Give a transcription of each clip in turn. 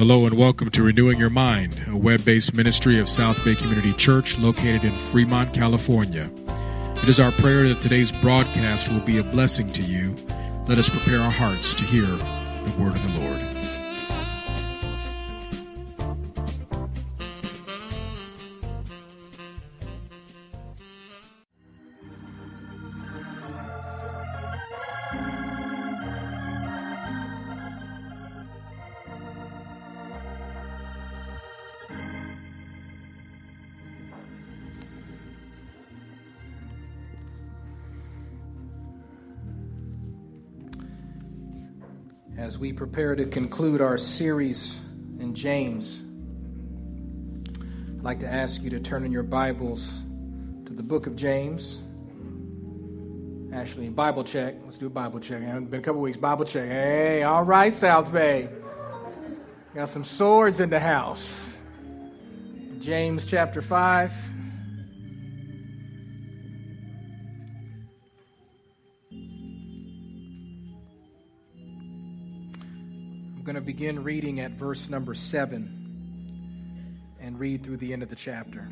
Hello and welcome to Renewing Your Mind, a web based ministry of South Bay Community Church located in Fremont, California. It is our prayer that today's broadcast will be a blessing to you. Let us prepare our hearts to hear the word of the Lord. Prepare to conclude our series in James, I'd like to ask you to turn in your Bibles to the book of James. Actually, Bible check. Let's do a Bible check. It's been a couple weeks. Bible check. Hey, all right, South Bay. Got some swords in the house. James chapter 5. Going to begin reading at verse number 7 and read through the end of the chapter.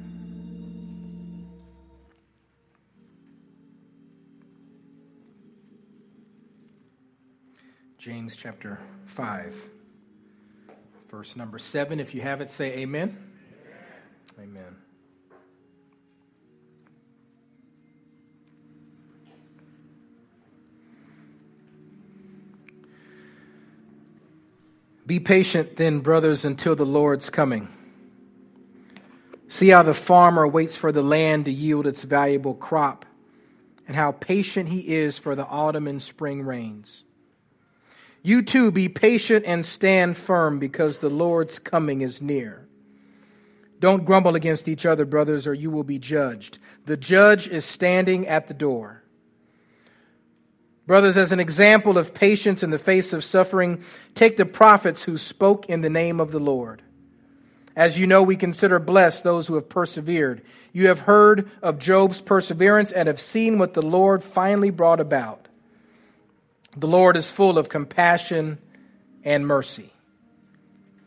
James chapter 5, verse number 7. If you have it, say amen. Amen. amen. Be patient then, brothers, until the Lord's coming. See how the farmer waits for the land to yield its valuable crop, and how patient he is for the autumn and spring rains. You too be patient and stand firm, because the Lord's coming is near. Don't grumble against each other, brothers, or you will be judged. The judge is standing at the door. Brothers, as an example of patience in the face of suffering, take the prophets who spoke in the name of the Lord. As you know, we consider blessed those who have persevered. You have heard of Job's perseverance and have seen what the Lord finally brought about. The Lord is full of compassion and mercy.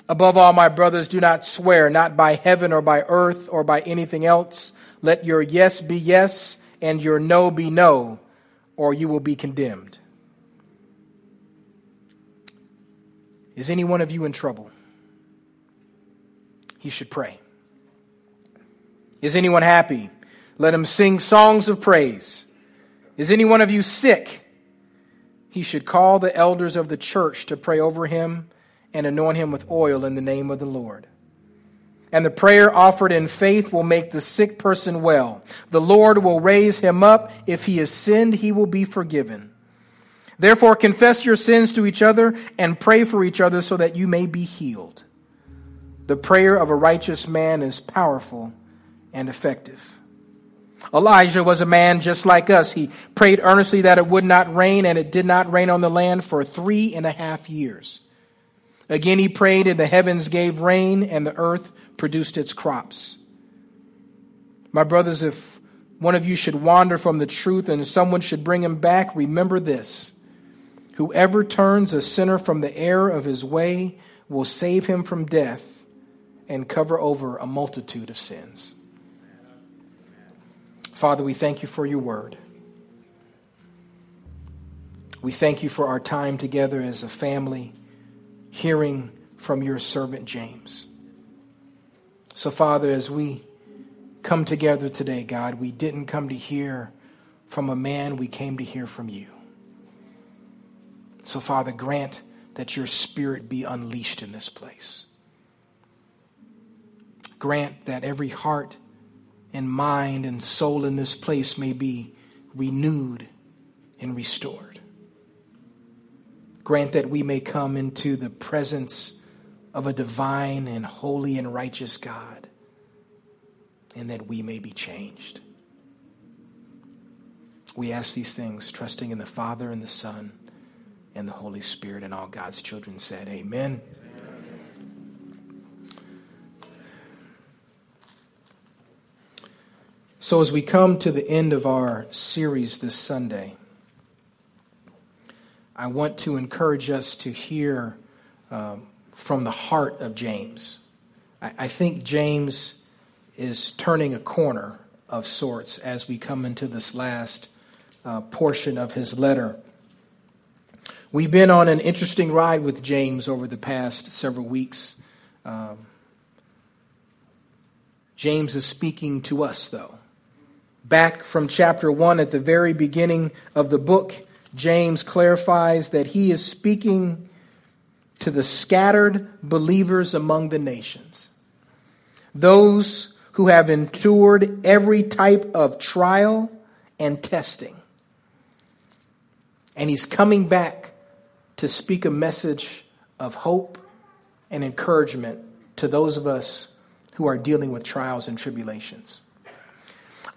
Above all, my brothers, do not swear, not by heaven or by earth or by anything else. Let your yes be yes and your no be no or you will be condemned. Is any one of you in trouble? He should pray. Is anyone happy? Let him sing songs of praise. Is any one of you sick? He should call the elders of the church to pray over him and anoint him with oil in the name of the Lord and the prayer offered in faith will make the sick person well. The Lord will raise him up. If he has sinned, he will be forgiven. Therefore, confess your sins to each other and pray for each other so that you may be healed. The prayer of a righteous man is powerful and effective. Elijah was a man just like us. He prayed earnestly that it would not rain, and it did not rain on the land for three and a half years. Again, he prayed, and the heavens gave rain, and the earth produced its crops. My brothers, if one of you should wander from the truth and someone should bring him back, remember this. Whoever turns a sinner from the error of his way will save him from death and cover over a multitude of sins. Father, we thank you for your word. We thank you for our time together as a family, hearing from your servant James. So, Father, as we come together today, God, we didn't come to hear from a man, we came to hear from you. So, Father, grant that your spirit be unleashed in this place. Grant that every heart and mind and soul in this place may be renewed and restored. Grant that we may come into the presence of a divine and holy and righteous God, and that we may be changed. We ask these things, trusting in the Father and the Son and the Holy Spirit, and all God's children said, Amen. So, as we come to the end of our series this Sunday, I want to encourage us to hear um, from the heart of James. I, I think James is turning a corner of sorts as we come into this last uh, portion of his letter. We've been on an interesting ride with James over the past several weeks. Um, James is speaking to us, though. Back from chapter 1 at the very beginning of the book, James clarifies that he is speaking to the scattered believers among the nations, those who have endured every type of trial and testing. And he's coming back to speak a message of hope and encouragement to those of us who are dealing with trials and tribulations.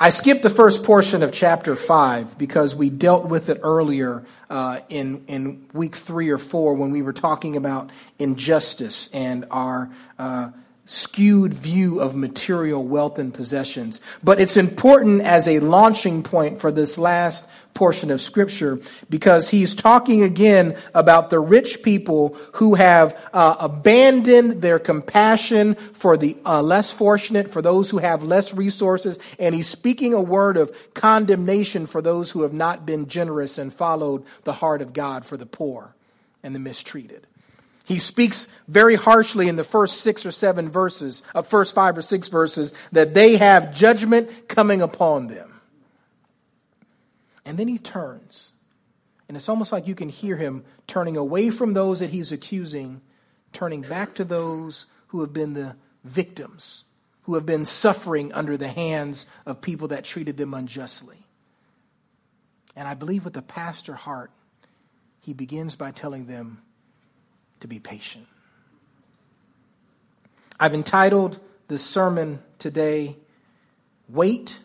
I skipped the first portion of chapter 5 because we dealt with it earlier uh, in, in week 3 or 4 when we were talking about injustice and our uh, skewed view of material wealth and possessions. But it's important as a launching point for this last portion of scripture because he's talking again about the rich people who have uh, abandoned their compassion for the uh, less fortunate, for those who have less resources, and he's speaking a word of condemnation for those who have not been generous and followed the heart of God for the poor and the mistreated. He speaks very harshly in the first six or seven verses, uh, first five or six verses, that they have judgment coming upon them. And then he turns. And it's almost like you can hear him turning away from those that he's accusing, turning back to those who have been the victims, who have been suffering under the hands of people that treated them unjustly. And I believe with a pastor heart, he begins by telling them, to be patient. I've entitled this sermon today, Wait,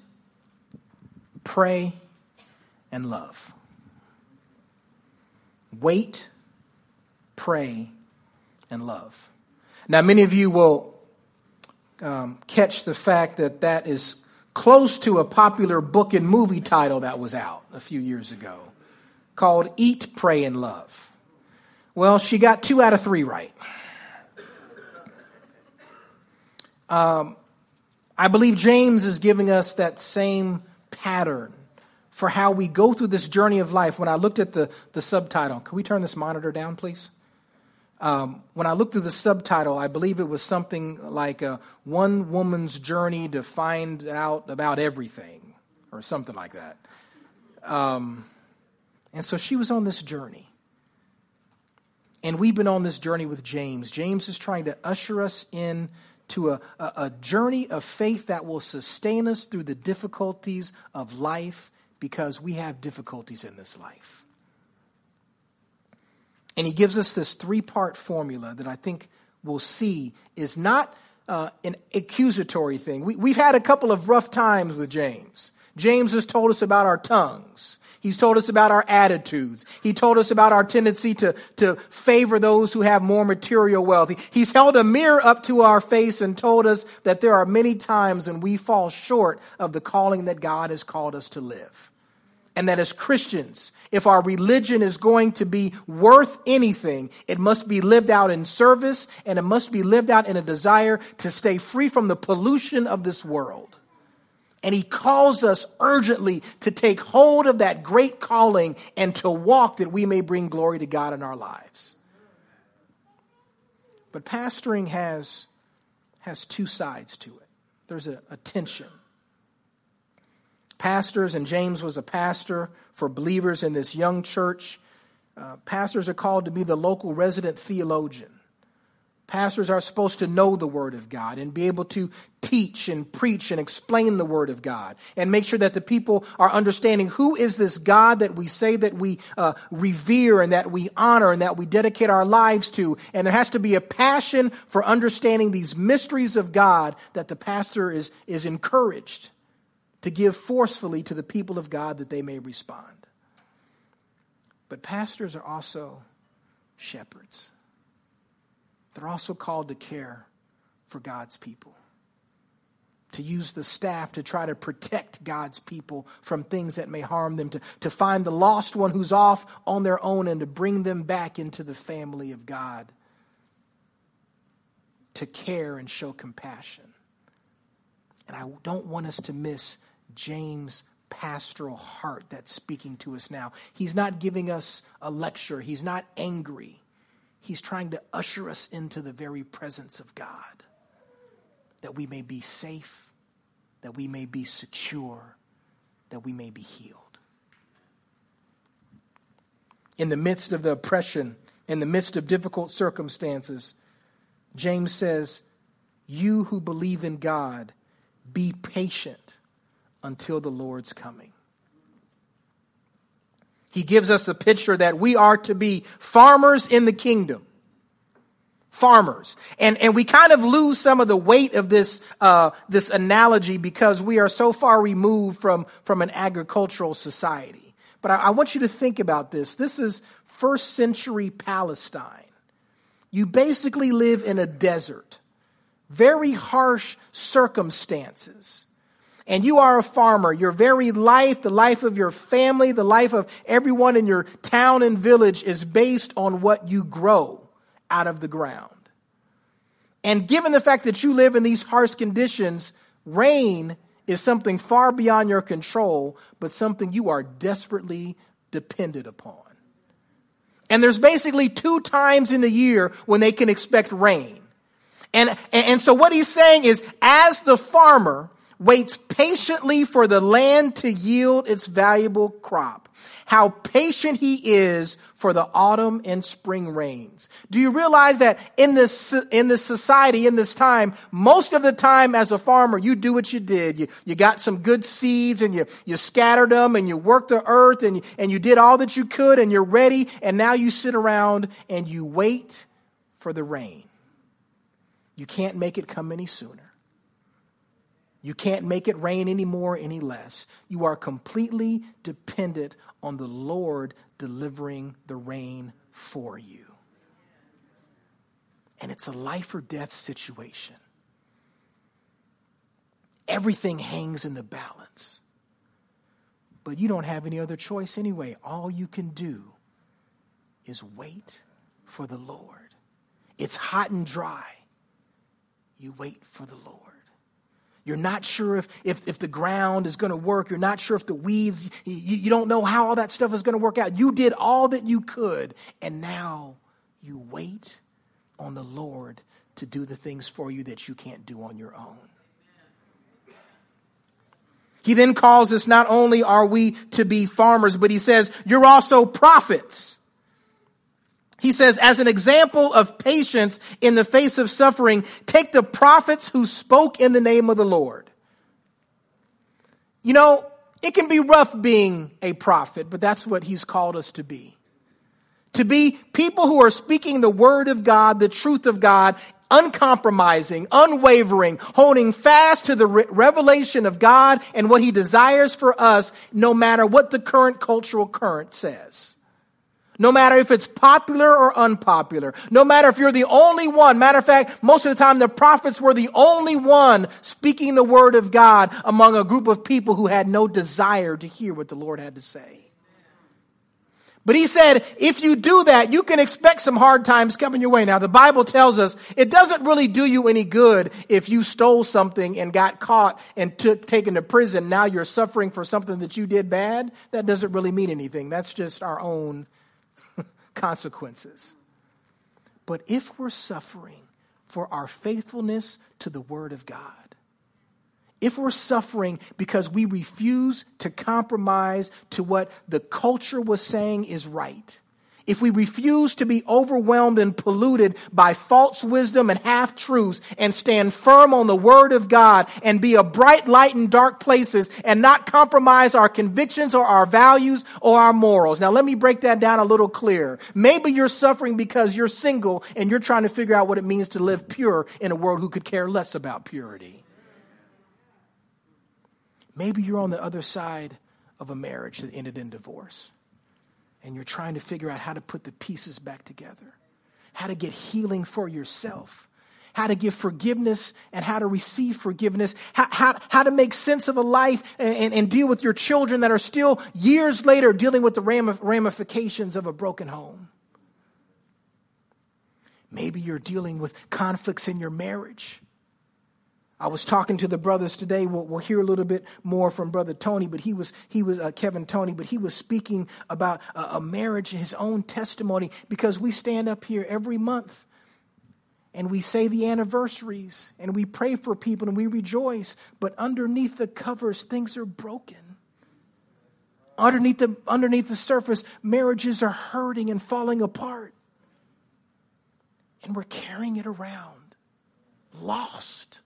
Pray, and Love. Wait, pray, and love. Now, many of you will um, catch the fact that that is close to a popular book and movie title that was out a few years ago called Eat, Pray, and Love. Well, she got two out of three right. Um, I believe James is giving us that same pattern for how we go through this journey of life. When I looked at the, the subtitle, can we turn this monitor down, please? Um, when I looked through the subtitle, I believe it was something like a one woman's journey to find out about everything, or something like that. Um, and so she was on this journey. And we've been on this journey with James. James is trying to usher us in to a, a, a, journey of faith that will sustain us through the difficulties of life because we have difficulties in this life. And he gives us this three part formula that I think we'll see is not uh, an accusatory thing. We, we've had a couple of rough times with James. James has told us about our tongues. He's told us about our attitudes. He told us about our tendency to, to favor those who have more material wealth. He's held a mirror up to our face and told us that there are many times when we fall short of the calling that God has called us to live. And that as Christians, if our religion is going to be worth anything, it must be lived out in service and it must be lived out in a desire to stay free from the pollution of this world. And he calls us urgently to take hold of that great calling and to walk that we may bring glory to God in our lives. But pastoring has, has two sides to it. There's a, a tension. Pastors, and James was a pastor for believers in this young church. Uh, pastors are called to be the local resident theologian. Pastors are supposed to know the Word of God and be able to teach and preach and explain the Word of God and make sure that the people are understanding who is this God that we say that we uh, revere and that we honor and that we dedicate our lives to. And there has to be a passion for understanding these mysteries of God that the pastor is, is encouraged to give forcefully to the people of God that they may respond. But pastors are also shepherds. They're also called to care for God's people. To use the staff to try to protect God's people from things that may harm them, to, to find the lost one who's off on their own and to bring them back into the family of God. to care and show compassion. And I don't want us to miss James' pastoral heart that's speaking to us now. He's not giving us a lecture, he's not angry. He's trying to usher us into the very presence of God that we may be safe, that we may be secure, that we may be healed. In the midst of the oppression, in the midst of difficult circumstances, James says, You who believe in God, be patient until the Lord's coming. He gives us a picture that we are to be farmers in the kingdom. Farmers. And, and we kind of lose some of the weight of this, uh, this analogy because we are so far removed from, from an agricultural society. But I, I want you to think about this. This is first century Palestine. You basically live in a desert. Very harsh circumstances and you are a farmer, your very life, the life of your family, the life of everyone in your town and village is based on what you grow out of the ground. And given the fact that you live in these harsh conditions, rain is something far beyond your control, but something you are desperately dependent upon. And there's basically two times in the year when they can expect rain. And, and so what he's saying is, as the farmer, waits patiently for the land to yield its valuable crop. How patient he is for the autumn and spring rains. Do you realize that in this, in this society, in this time, most of the time as a farmer, you do what you did. You, you got some good seeds and you, you scattered them and you worked the earth and and you did all that you could and you're ready and now you sit around and you wait for the rain. You can't make it come any sooner. You can't make it rain any more, any less. You are completely dependent on the Lord delivering the rain for you. And it's a life or death situation. Everything hangs in the balance. But you don't have any other choice anyway. All you can do is wait for the Lord. It's hot and dry. You wait for the Lord. You're not sure if, if, if the ground is going to work. You're not sure if the weeds, you, you don't know how all that stuff is going to work out. You did all that you could, and now you wait on the Lord to do the things for you that you can't do on your own. He then calls us not only are we to be farmers, but he says, you're also prophets. He says, as an example of patience in the face of suffering, take the prophets who spoke in the name of the Lord. You know, it can be rough being a prophet, but that's what he's called us to be. To be people who are speaking the word of God, the truth of God, uncompromising, unwavering, holding fast to the re- revelation of God and what he desires for us, no matter what the current cultural current says. No matter if it's popular or unpopular. No matter if you're the only one. Matter of fact, most of the time the prophets were the only one speaking the word of God among a group of people who had no desire to hear what the Lord had to say. But he said, if you do that, you can expect some hard times coming your way. Now, the Bible tells us it doesn't really do you any good if you stole something and got caught and took, taken to prison. Now you're suffering for something that you did bad. That doesn't really mean anything. That's just our own consequences. But if we're suffering for our faithfulness to the Word of God, if we're suffering because we refuse to compromise to what the culture was saying is right, if we refuse to be overwhelmed and polluted by false wisdom and half truths and stand firm on the word of God and be a bright light in dark places and not compromise our convictions or our values or our morals. Now let me break that down a little clearer. Maybe you're suffering because you're single and you're trying to figure out what it means to live pure in a world who could care less about purity. Maybe you're on the other side of a marriage that ended in divorce and you're trying to figure out how to put the pieces back together, how to get healing for yourself, how to give forgiveness and how to receive forgiveness, how, how, how to make sense of a life and, and, and, deal with your children that are still years later dealing with the ramifications of a broken home. Maybe you're dealing with conflicts in your marriage. I was talking to the brothers today. We'll, we'll, hear a little bit more from Brother Tony, but he was he was uh, Kevin Tony, but he was speaking about a, a marriage, his own testimony, because we stand up here every month and we say the anniversaries and we pray for people and we rejoice, but underneath the covers, things are broken. Underneath the, underneath the surface, marriages are hurting and falling apart. And we're carrying it around, lost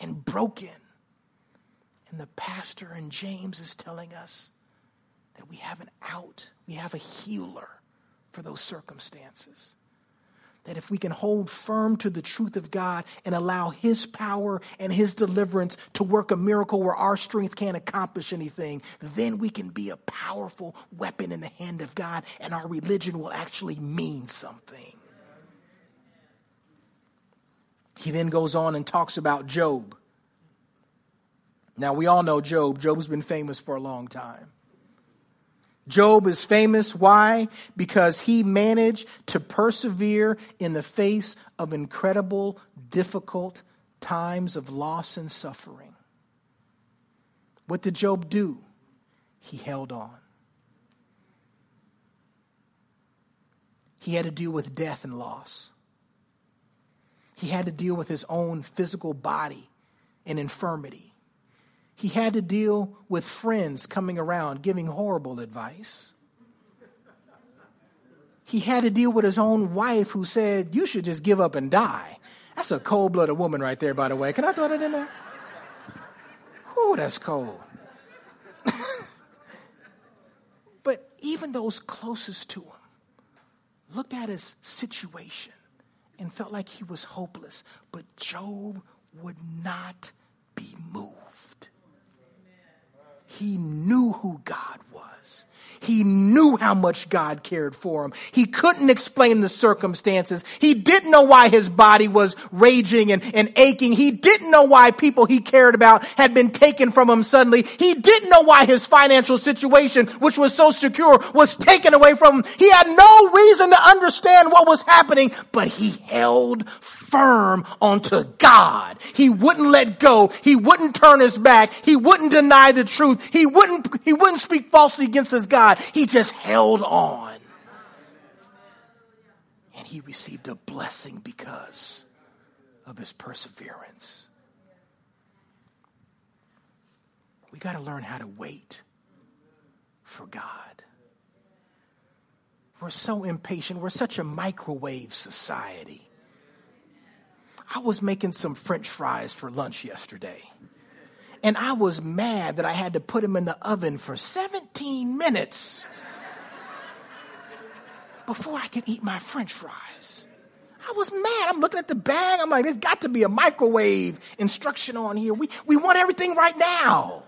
and broken. And the pastor and James is telling us that we have an out, we have a healer for those circumstances that if we can hold firm to the truth of God and allow His power and His deliverance to work a miracle where our strength can't accomplish anything, then we can be a powerful weapon in the hand of God and our religion will actually mean something. He then goes on and talks about Job. Now, we all know Job. Job's been famous for a long time. Job is famous. Why? Because he managed to persevere in the face of incredible, difficult times of loss and suffering. What did Job do? He held on. He had to deal with death and loss. He had to deal with his own physical body and infirmity. He had to deal with friends coming around giving horrible advice. He had to deal with his own wife who said, You should just give up and die. That's a cold blooded woman right there, by the way. Can I throw that in there? Ooh, that's cold. but even those closest to him looked at his situation and felt like he was hopeless. But Job would not be moved. He knew who God was. He knew how much God cared for him. He couldn't explain the circumstances. He didn't know why his body was raging and, and aching. He didn't know why people he cared about had been taken from him suddenly. He didn't know why his financial situation, which was so secure, was taken away from him. He had no reason to understand what was happening, but he held firm onto God. He wouldn't let go. He wouldn't turn his back. He wouldn't deny the truth. He wouldn't, he wouldn't speak falsely against his God. God. He just held on. And he received a blessing because of his perseverance. We got to learn how to wait for God. We're so impatient. We're such a microwave society. I was making some french fries for lunch yesterday. And I was mad that I had to put them in the oven for 17 minutes before I could eat my french fries. I was mad. I'm looking at the bag. I'm like, there's got to be a microwave instruction on here. We, we want everything right now.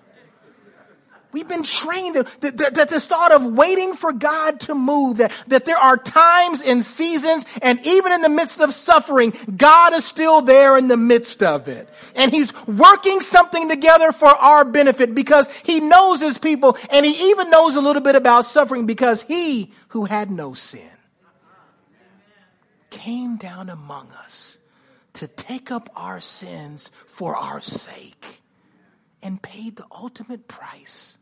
We've been trained that, that, that, the thought of waiting for God to move, that, that there are times and seasons, and even in the midst of suffering, God is still there in the midst of it. And He's working something together for our benefit because He knows His people, and He even knows a little bit about suffering because He, who had no sin, came down among us to take up our sins for our sake and paid the ultimate price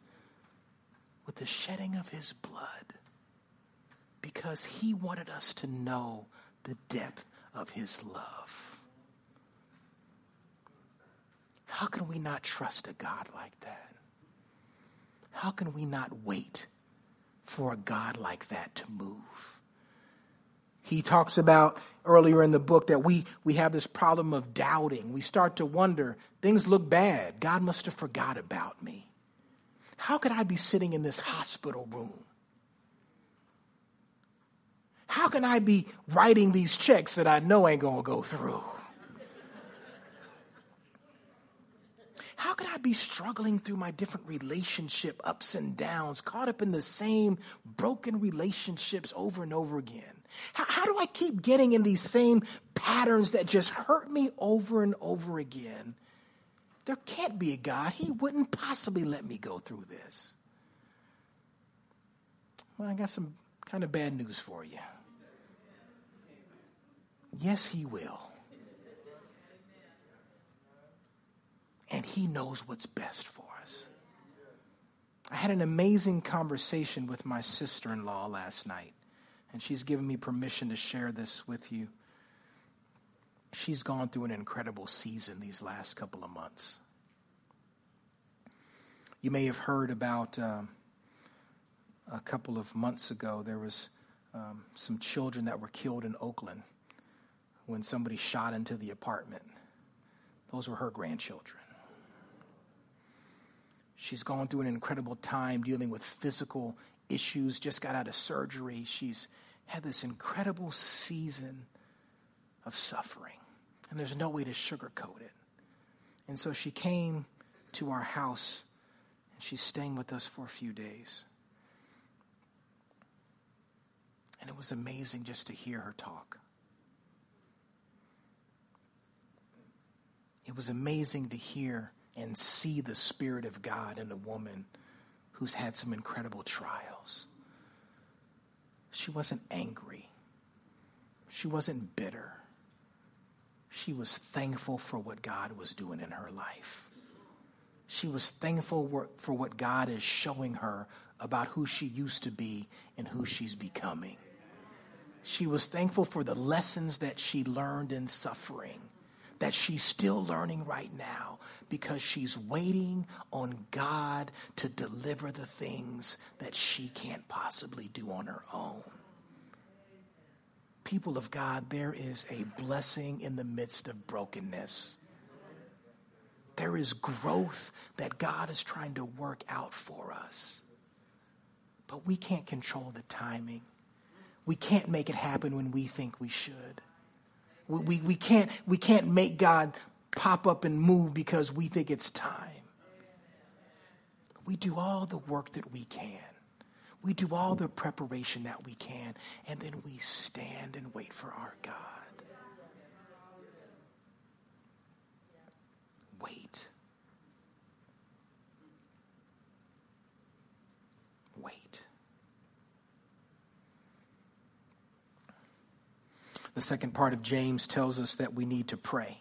with the shedding of his blood because he wanted us to know the depth of his love. How can we not trust a God like that? How can we not wait for a God like that to move? He talks about earlier in the book that we, we have this problem of doubting. We start to wonder, things look bad. God must have forgot about me. How could I be sitting in this hospital room? How can I be writing these checks that I know ain't going to go through? How could I be struggling through my different relationship ups and downs, caught up in the same broken relationships over and over again? How, how, do I keep getting in these same patterns that just hurt me over and over again? There can't be a God. He wouldn't possibly let me go through this. Well, I got some kind of bad news for you. Yes, He will. And He knows what's best for us. I had an amazing conversation with my sister in law last night, and she's given me permission to share this with you. She's gone through an incredible season these last couple of months. You may have heard about um, a couple of months ago, there was um, some children that were killed in Oakland when somebody shot into the apartment. Those were her grandchildren. She's gone through an incredible time dealing with physical issues, just got out of surgery. She's had this incredible season of suffering, and there's no way to sugarcoat it. And so she came to our house, and she's staying with us for a few days. And it was amazing just to hear her talk. It was amazing to hear and see the Spirit of God in a woman who's had some incredible trials. She wasn't angry. She wasn't bitter. She was thankful for what God was doing in her life. She was thankful for what God is showing her about who she used to be and who she's becoming. She was thankful for the lessons that she learned in suffering that she's still learning right now because she's waiting on God to deliver the things that she can't possibly do on her own. People of God, there is a blessing in the midst of brokenness. There is growth that God is trying to work out for us. But we can't control the timing. We can't make it happen when we think we should. We, we, we, can't, we can't make God pop up and move because we think it's time. We do all the work that we can. We do all the preparation that we can, and then we stand and wait for our God. Wait. Wait. The second part of James tells us that we need to pray.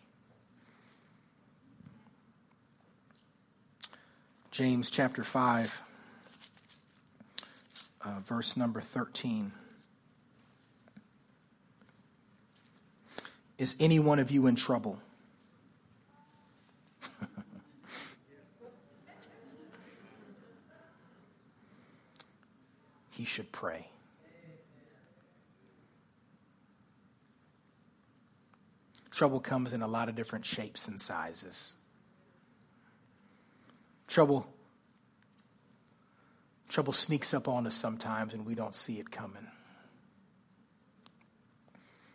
James chapter 5, uh, verse number 13. Is any one of you in trouble? he should pray. Trouble comes in a lot of different shapes and sizes. Trouble trouble sneaks up on us sometimes and we don't see it coming.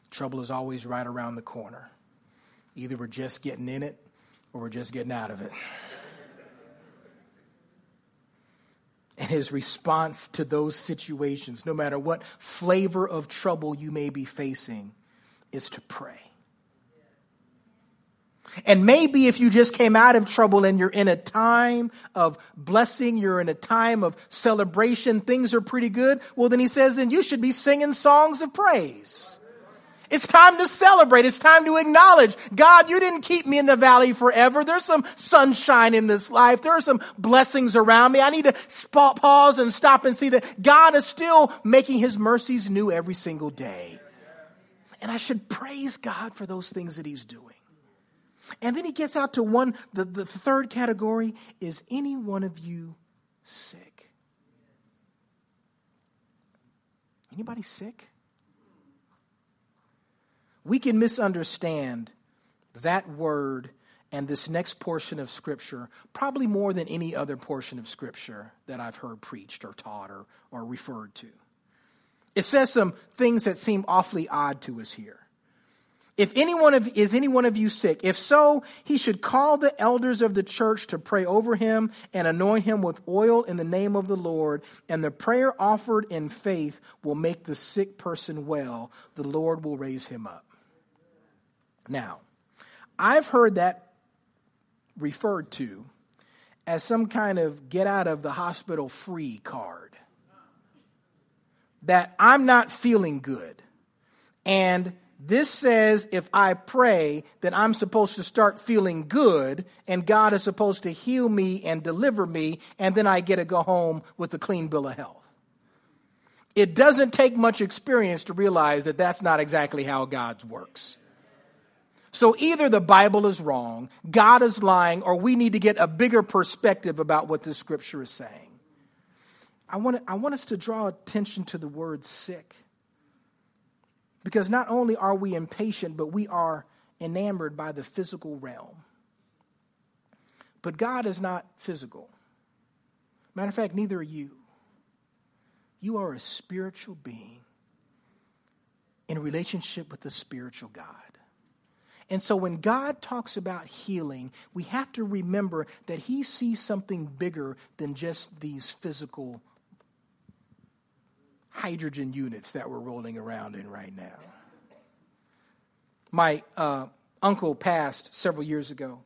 Trouble is always right around the corner. Either we're just getting in it or we're just getting out of it. And his response to those situations, no matter what flavor of trouble you may be facing, is to pray. And maybe if you just came out of trouble and you're in a time of blessing, you're in a time of celebration, things are pretty good, well, then he says, then you should be singing songs of praise. It's time to celebrate. It's time to acknowledge, God, you didn't keep me in the valley forever. There's some sunshine in this life. There are some blessings around me. I need to pause and stop and see that God is still making his mercies new every single day. And I should praise God for those things that he's doing. And then he gets out to one, the, the third category is any one of you sick? Anybody sick? We can misunderstand that word and this next portion of Scripture probably more than any other portion of Scripture that I've heard preached or taught or, or referred to. It says some things that seem awfully odd to us here. If anyone of, is any one of you sick? If so, he should call the elders of the church to pray over him and anoint him with oil in the name of the Lord. And the prayer offered in faith will make the sick person well. The Lord will raise him up. Now, I've heard that referred to as some kind of get out of the hospital free card. That I'm not feeling good. And This says if I pray, that I'm supposed to start feeling good, and God is supposed to heal me and deliver me, and then I get to go home with a clean bill of health. It doesn't take much experience to realize that that's not exactly how God's works. So either the Bible is wrong, God is lying, or we need to get a bigger perspective about what this scripture is saying. I want, I want us to draw attention to the word sick. Because not only are we impatient, but we are enamored by the physical realm. But God is not physical. Matter of fact, neither are you. You are a spiritual being in relationship with the spiritual God. And so when God talks about healing, we have to remember that He sees something bigger than just these physical hydrogen units that we're rolling around in right now. My uh, uncle passed several years ago,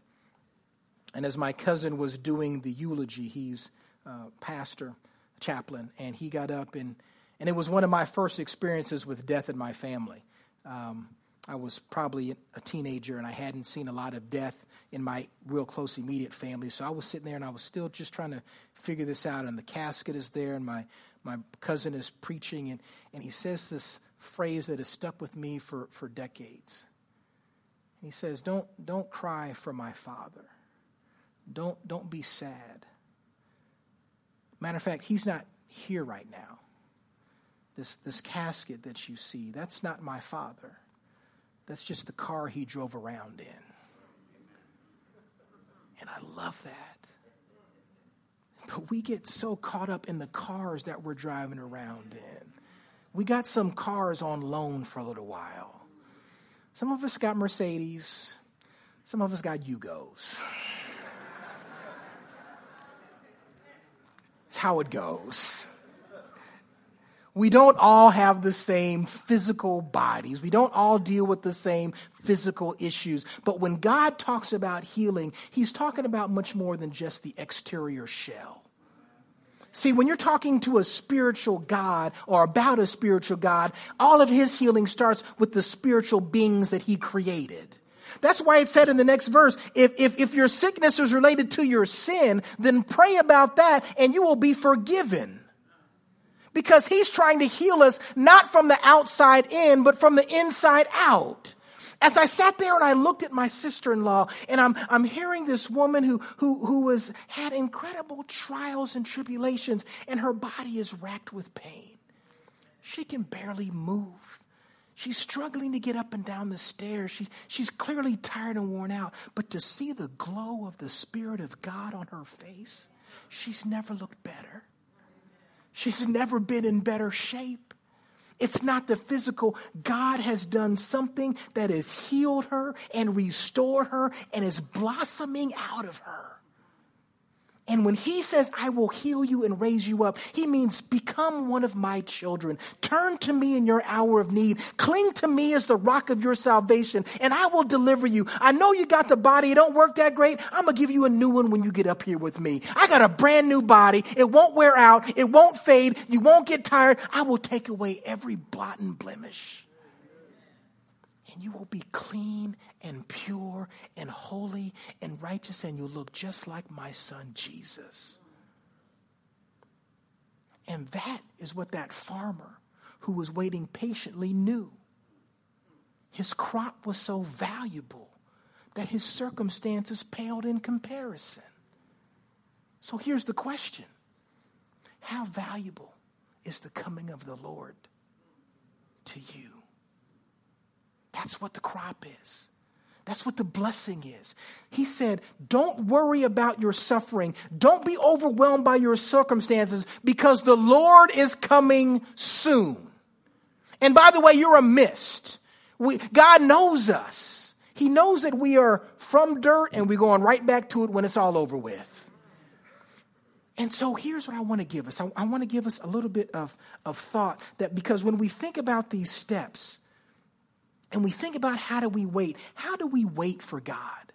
and as my cousin was doing the eulogy, he's uh, pastor, chaplain, and he got up and and it was one of my first experiences with death in my family. Um, I was probably a teenager and I hadn't seen a lot of death in my real close immediate family. So I was sitting there and I was still just trying to figure this out. And the casket is there, and my my cousin is preaching, and, and he says this phrase that has stuck with me for, for decades. He says, don't, don't cry for my father. Don't, don't be sad. Matter of fact, he's not here right now. This, this casket that you see, that's not my father. That's just the car he drove around in. And I love that. But we get so caught up in the cars that we're driving around in. We got some cars on loan for a little while. Some of us got Mercedes, some of us got Yugos. It's how it goes. We don't all have the same physical bodies. We don't all deal with the same physical issues. But when God talks about healing, He's talking about much more than just the exterior shell. See, when you're talking to a spiritual God or about a spiritual God, all of His healing starts with the spiritual beings that He created. That's why it said in the next verse, if, if, if your sickness is related to your sin, then pray about that and you will be forgiven because he's trying to heal us not from the outside in, but from the inside out. As I sat there and I looked at my sister-in-law and I'm, I'm hearing this woman who, who, who was, had incredible trials and tribulations and her body is racked with pain. She can barely move. She's struggling to get up and down the stairs. She, she's clearly tired and worn out. But to see the glow of the Spirit of God on her face, she's never looked better. She's never been in better shape. It's not the physical. God has done something that has healed her and restored her and is blossoming out of her. And when he says, I will heal you and raise you up, he means become one of my children. Turn to me in your hour of need. Cling to me as the rock of your salvation, and I will deliver you. I know you got the body. It don't work that great. I'm going to give you a new one when you get up here with me. I got a brand new body. It won't wear out. It won't fade. You won't get tired. I will take away every blot and blemish and you will be clean and pure and holy and righteous, and you'll look just like my son Jesus. And that is what that farmer who was waiting patiently knew. His crop was so valuable that his circumstances paled in comparison. So here's the question How valuable is the coming of the Lord to you? That's what the crop is. That's what the blessing is. He said, Don't worry about your suffering. Don't be overwhelmed by your circumstances because the Lord is coming soon. And by the way, you're a mist. We, God knows us. He knows that we are from dirt and we're going right back to it when it's all over with. And so here's what I want to give us I, I want to give us a little bit of, of thought that because when we think about these steps, and we think about how do we wait? How do we wait for God?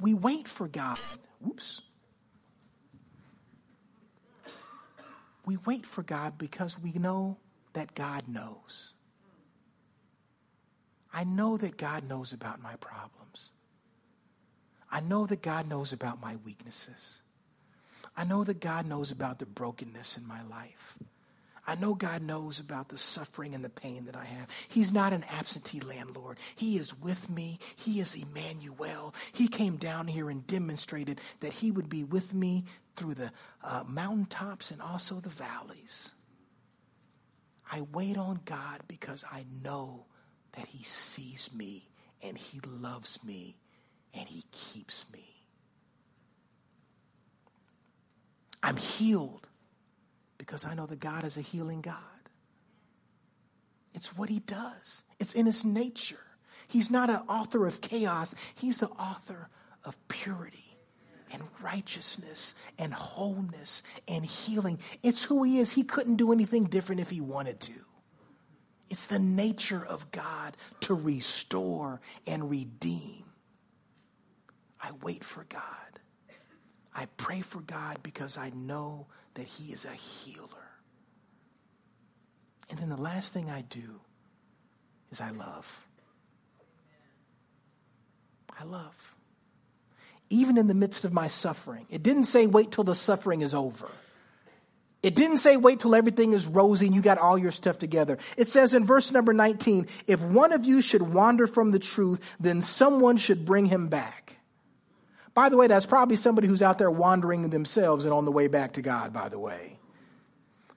We wait for God. Oops. We wait for God because we know that God knows. I know that God knows about my problems. I know that God knows about my weaknesses. I know that God knows about the brokenness in my life. I know God knows about the suffering and the pain that I have. He's not an absentee landlord. He is with me. He is Emmanuel. He came down here and demonstrated that He would be with me through the uh, mountaintops and also the valleys. I wait on God because I know that He sees me and He loves me and He keeps me. I'm healed because I know that God is a healing God. It's what He does, it's in His nature. He's not an author of chaos, He's the author of purity and righteousness and wholeness and healing. It's who He is. He couldn't do anything different if He wanted to. It's the nature of God to restore and redeem. I wait for God. I pray for God because I know that He is a healer. And then the last thing I do is I love. I love. Even in the midst of my suffering, it didn't say wait till the suffering is over. It didn't say wait till everything is rosy and you got all your stuff together. It says in verse number 19, if one of you should wander from the truth, then someone should bring him back. By the way, that's probably somebody who's out there wandering themselves and on the way back to God, by the way.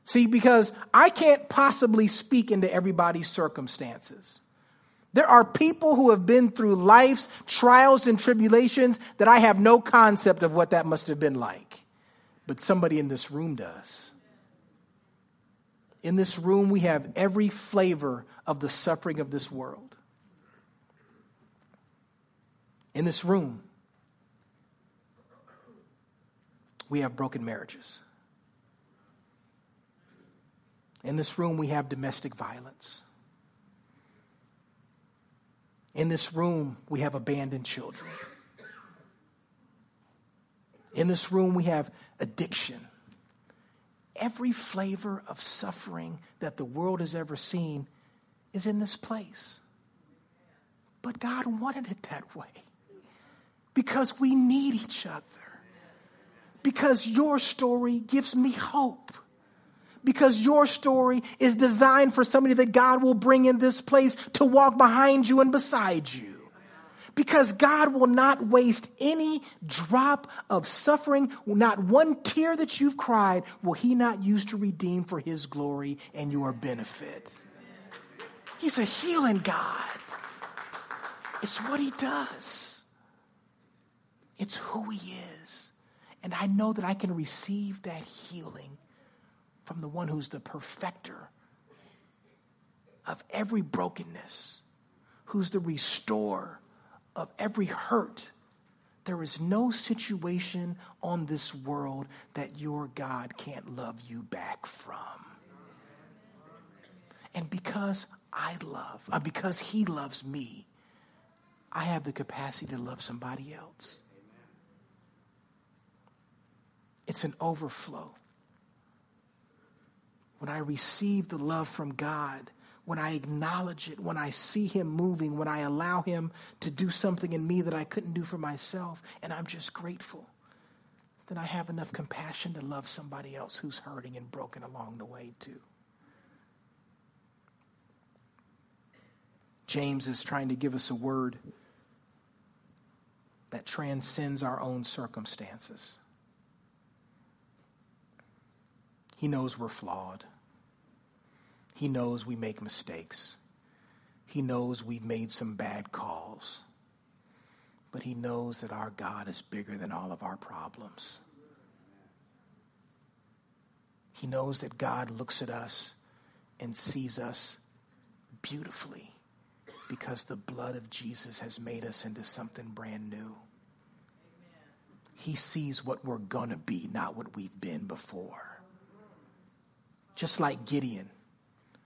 See, because I can't possibly speak into everybody's circumstances. There are people who have been through life's trials and tribulations that I have no concept of what that must have been like. But somebody in this room does. In this room, we have every flavor of the suffering of this world. In this room, we have broken marriages. In this room, we have domestic violence. In this room, we have abandoned children. In this room, we have addiction. Every flavor of suffering that the world has ever seen is in this place. But God wanted it that way because we need each other because your story gives me hope. Because your story is designed for somebody that God will bring in this place to walk behind you and beside you. Because God will not waste any drop of suffering, not one tear that you've cried, will He not use to redeem for His glory and your benefit. He's a healing God. It's what He does, it's who He is. And I know that I can receive that healing from the one who's the perfecter of every brokenness, who's the restorer of every hurt. There is no situation on this world that your God can't love you back from. And because I love, uh, because He loves me, I have the capacity to love somebody else. It's an overflow. When I receive the love from God, when I acknowledge it, when I see Him moving, when I allow Him to do something in me that I couldn't do for myself, and I'm just grateful, then I have enough compassion to love somebody else who's hurting and broken along the way, too. James is trying to give us a word that transcends our own circumstances. He knows we're flawed. He knows we make mistakes. He knows we've made some bad calls. But He knows that our God is bigger than all of our problems. He knows that God looks at us and sees us beautifully because the blood of Jesus has made us into something brand new. He sees what we're going to be, not what we've been before just like Gideon.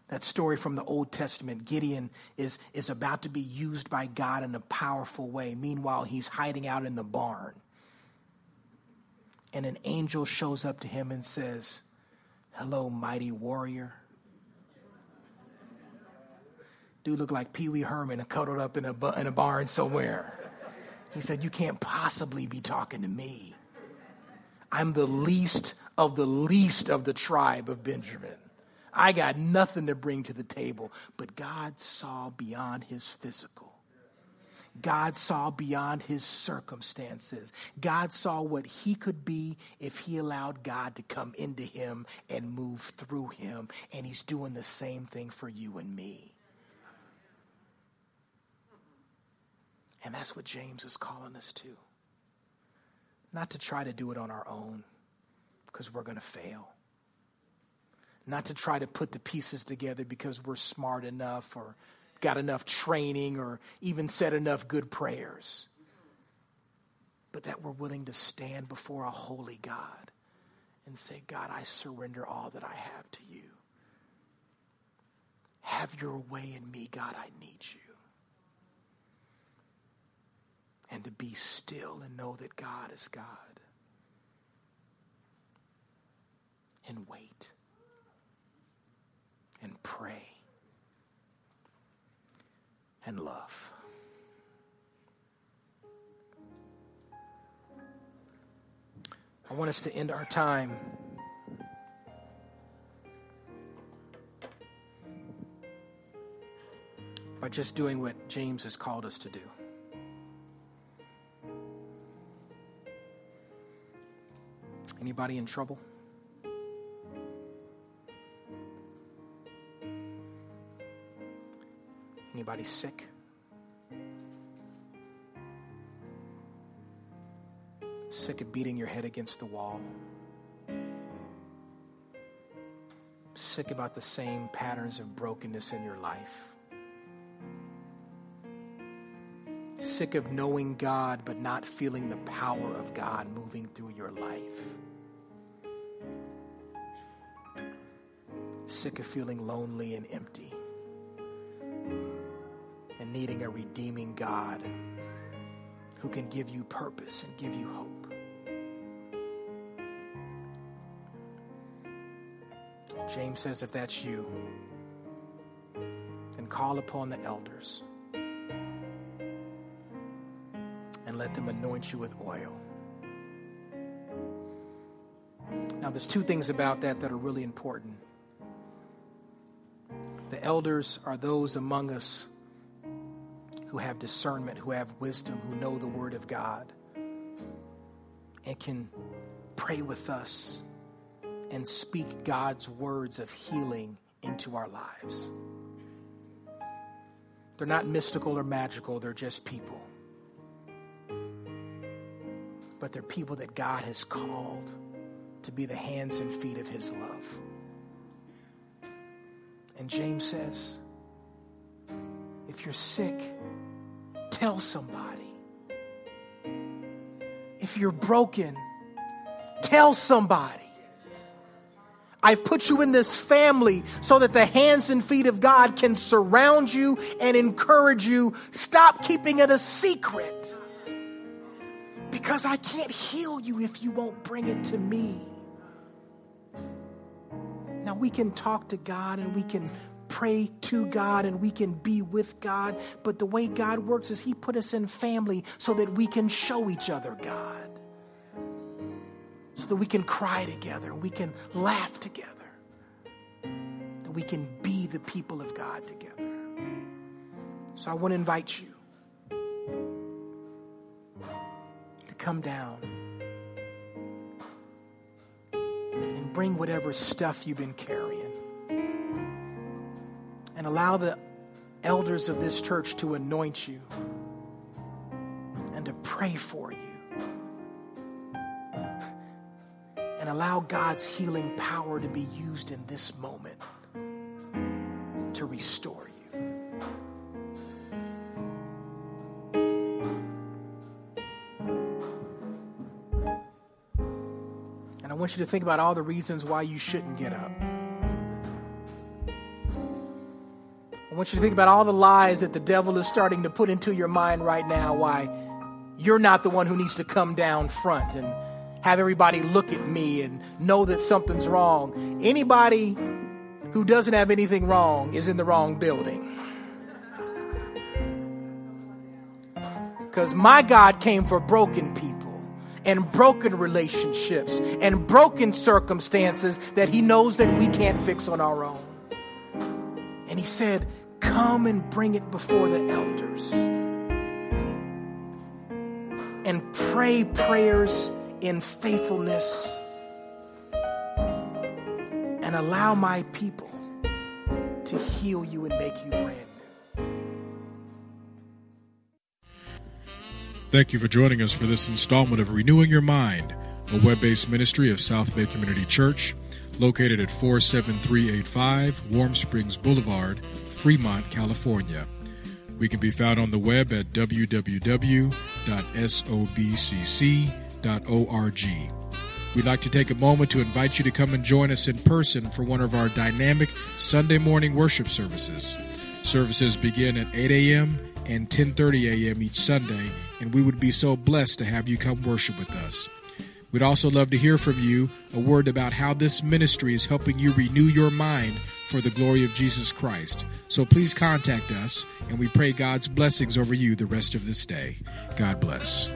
That story from the Old Testament, Gideon is, is about to be used by God in a powerful way. Meanwhile, he's hiding out in the barn. And an angel shows up to him and says, Hello, mighty warrior. Dude looked like Pee Wee Herman cuddled up in a, in a barn somewhere. He said, You can't possibly be talking to me. I'm the least of the least of the tribe of Benjamin. I got nothing to bring to the table. But God saw beyond his physical. God saw beyond his circumstances. God saw what he could be if he allowed God to come into him and move through him. And he's doing the same thing for you and me. And that's what James is calling us to. Not to try to do it on our own, because we're going to fail. Not to try to put the pieces together because we're smart enough or got enough training or even said enough good prayers. But that we're willing to stand before a holy God and say, God, I surrender all that I have to you. Have your way in me, God, I need you. And to be still and know that God is God. And wait. And pray and love. I want us to end our time by just doing what James has called us to do. Anybody in trouble? Anybody sick? Sick of beating your head against the wall? Sick about the same patterns of brokenness in your life? Sick of knowing God but not feeling the power of God moving through your life? Sick of feeling lonely and empty? Needing a redeeming God who can give you purpose and give you hope. James says, if that's you, then call upon the elders and let them anoint you with oil. Now, there's two things about that that are really important. The elders are those among us who have discernment, who have wisdom, who know the Word of God, and can pray with us and speak God's words of healing into our lives. They're not mystical or magical, they're just people. But they're people that God has called to be the hands and feet of His love. And James says, if you're sick, tell somebody. If you're broken, tell somebody. I've put you in this family so that the hands and feet of God can surround you and encourage you. Stop keeping it a secret. Because I can't heal you if you won't bring it to me. Now we can talk to God and we can pray to God and we can be with God. But the way God works is He put us in family so that we can show each other God. So that we can cry together, we can laugh together, that we can be the people of God together. So I want to invite you to come down and bring whatever stuff you've been carrying and allow the elders of this church to anoint you and to pray for you. And allow God's healing power to be used in this moment to restore you. And I want you to think about all the reasons why you shouldn't get up. want you to think about all the lies that the devil is starting to put into your mind right now why you're not the one who needs to come down front and have everybody look at me and know that something's wrong. Anybody who doesn't have anything wrong is in the wrong building. Because my God came for broken people and broken relationships and broken circumstances that He knows that we can't fix on our own. And He said, Come and bring it before the elders and pray prayers in faithfulness and allow my people to heal you and make you brand new. Thank you for joining us for this installment of Renewing Your Mind, a web based ministry of South Bay Community Church, located at 47385 Warm Springs Boulevard, Fremont, California. We can be found on the web at www.sobcc.org. We'd like to take a moment to invite you to come and join us in person for one of our dynamic Sunday morning worship services. Services begin at 8 a.m. and 10:30 a.m. each Sunday, and we would be so blessed to have you come worship with us. We'd also love to hear from you a word about how this ministry is helping you renew your mind for the glory of Jesus Christ. So please contact us, and we pray God's blessings over you the rest of this day. God bless.